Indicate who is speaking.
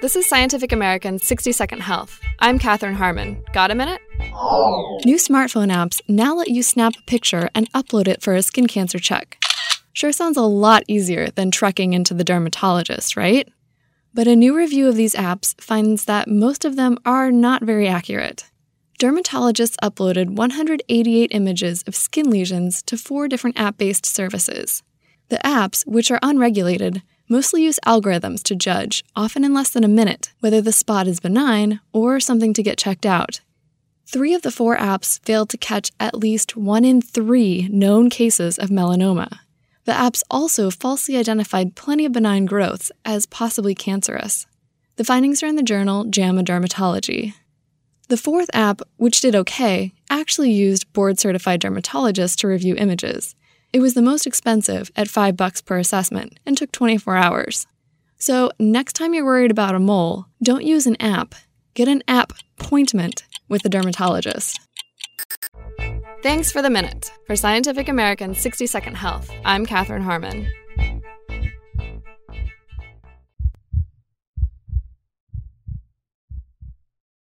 Speaker 1: This is Scientific American's 60 Second Health. I'm Katherine Harmon. Got a minute?
Speaker 2: New smartphone apps now let you snap a picture and upload it for a skin cancer check. Sure sounds a lot easier than trekking into the dermatologist, right? But a new review of these apps finds that most of them are not very accurate. Dermatologists uploaded 188 images of skin lesions to four different app based services. The apps, which are unregulated, mostly use algorithms to judge, often in less than a minute, whether the spot is benign or something to get checked out. Three of the four apps failed to catch at least one in three known cases of melanoma. The apps also falsely identified plenty of benign growths as possibly cancerous. The findings are in the journal JAMA Dermatology. The fourth app, which did okay, actually used board certified dermatologists to review images, it was the most expensive at 5 bucks per assessment and took 24 hours. So, next time you're worried about a mole, don't use an app. Get an app appointment with a dermatologist.
Speaker 1: Thanks for the minute. For Scientific American's 60 Second Health, I'm Katherine Harmon.